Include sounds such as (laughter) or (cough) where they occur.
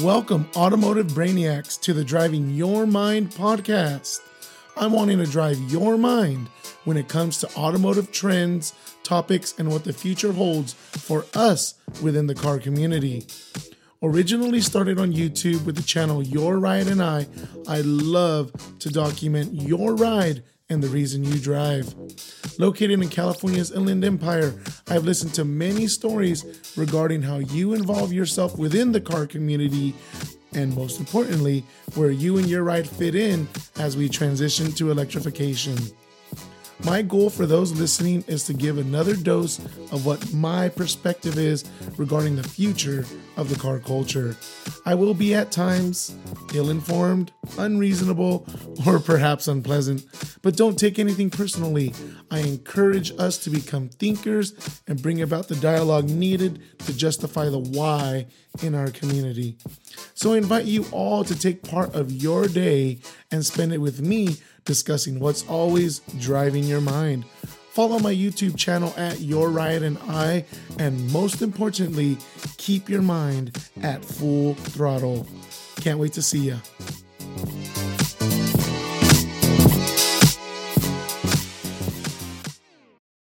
Welcome, automotive brainiacs, to the Driving Your Mind podcast. I'm wanting to drive your mind when it comes to automotive trends, topics, and what the future holds for us within the car community. Originally started on YouTube with the channel Your Ride and I, I love to document your ride and the reason you drive. Located in California's Inland Empire, I've listened to many stories regarding how you involve yourself within the car community and most importantly, where you and your ride fit in as we transition to electrification. My goal for those listening is to give another dose of what my perspective is regarding the future of the car culture. I will be at times ill informed, unreasonable, (laughs) or perhaps unpleasant, but don't take anything personally. I encourage us to become thinkers and bring about the dialogue needed to justify the why in our community. So I invite you all to take part of your day and spend it with me discussing what's always driving your mind. Follow my YouTube channel at Your Ride and I, and most importantly, keep your mind at full throttle. Can't wait to see ya.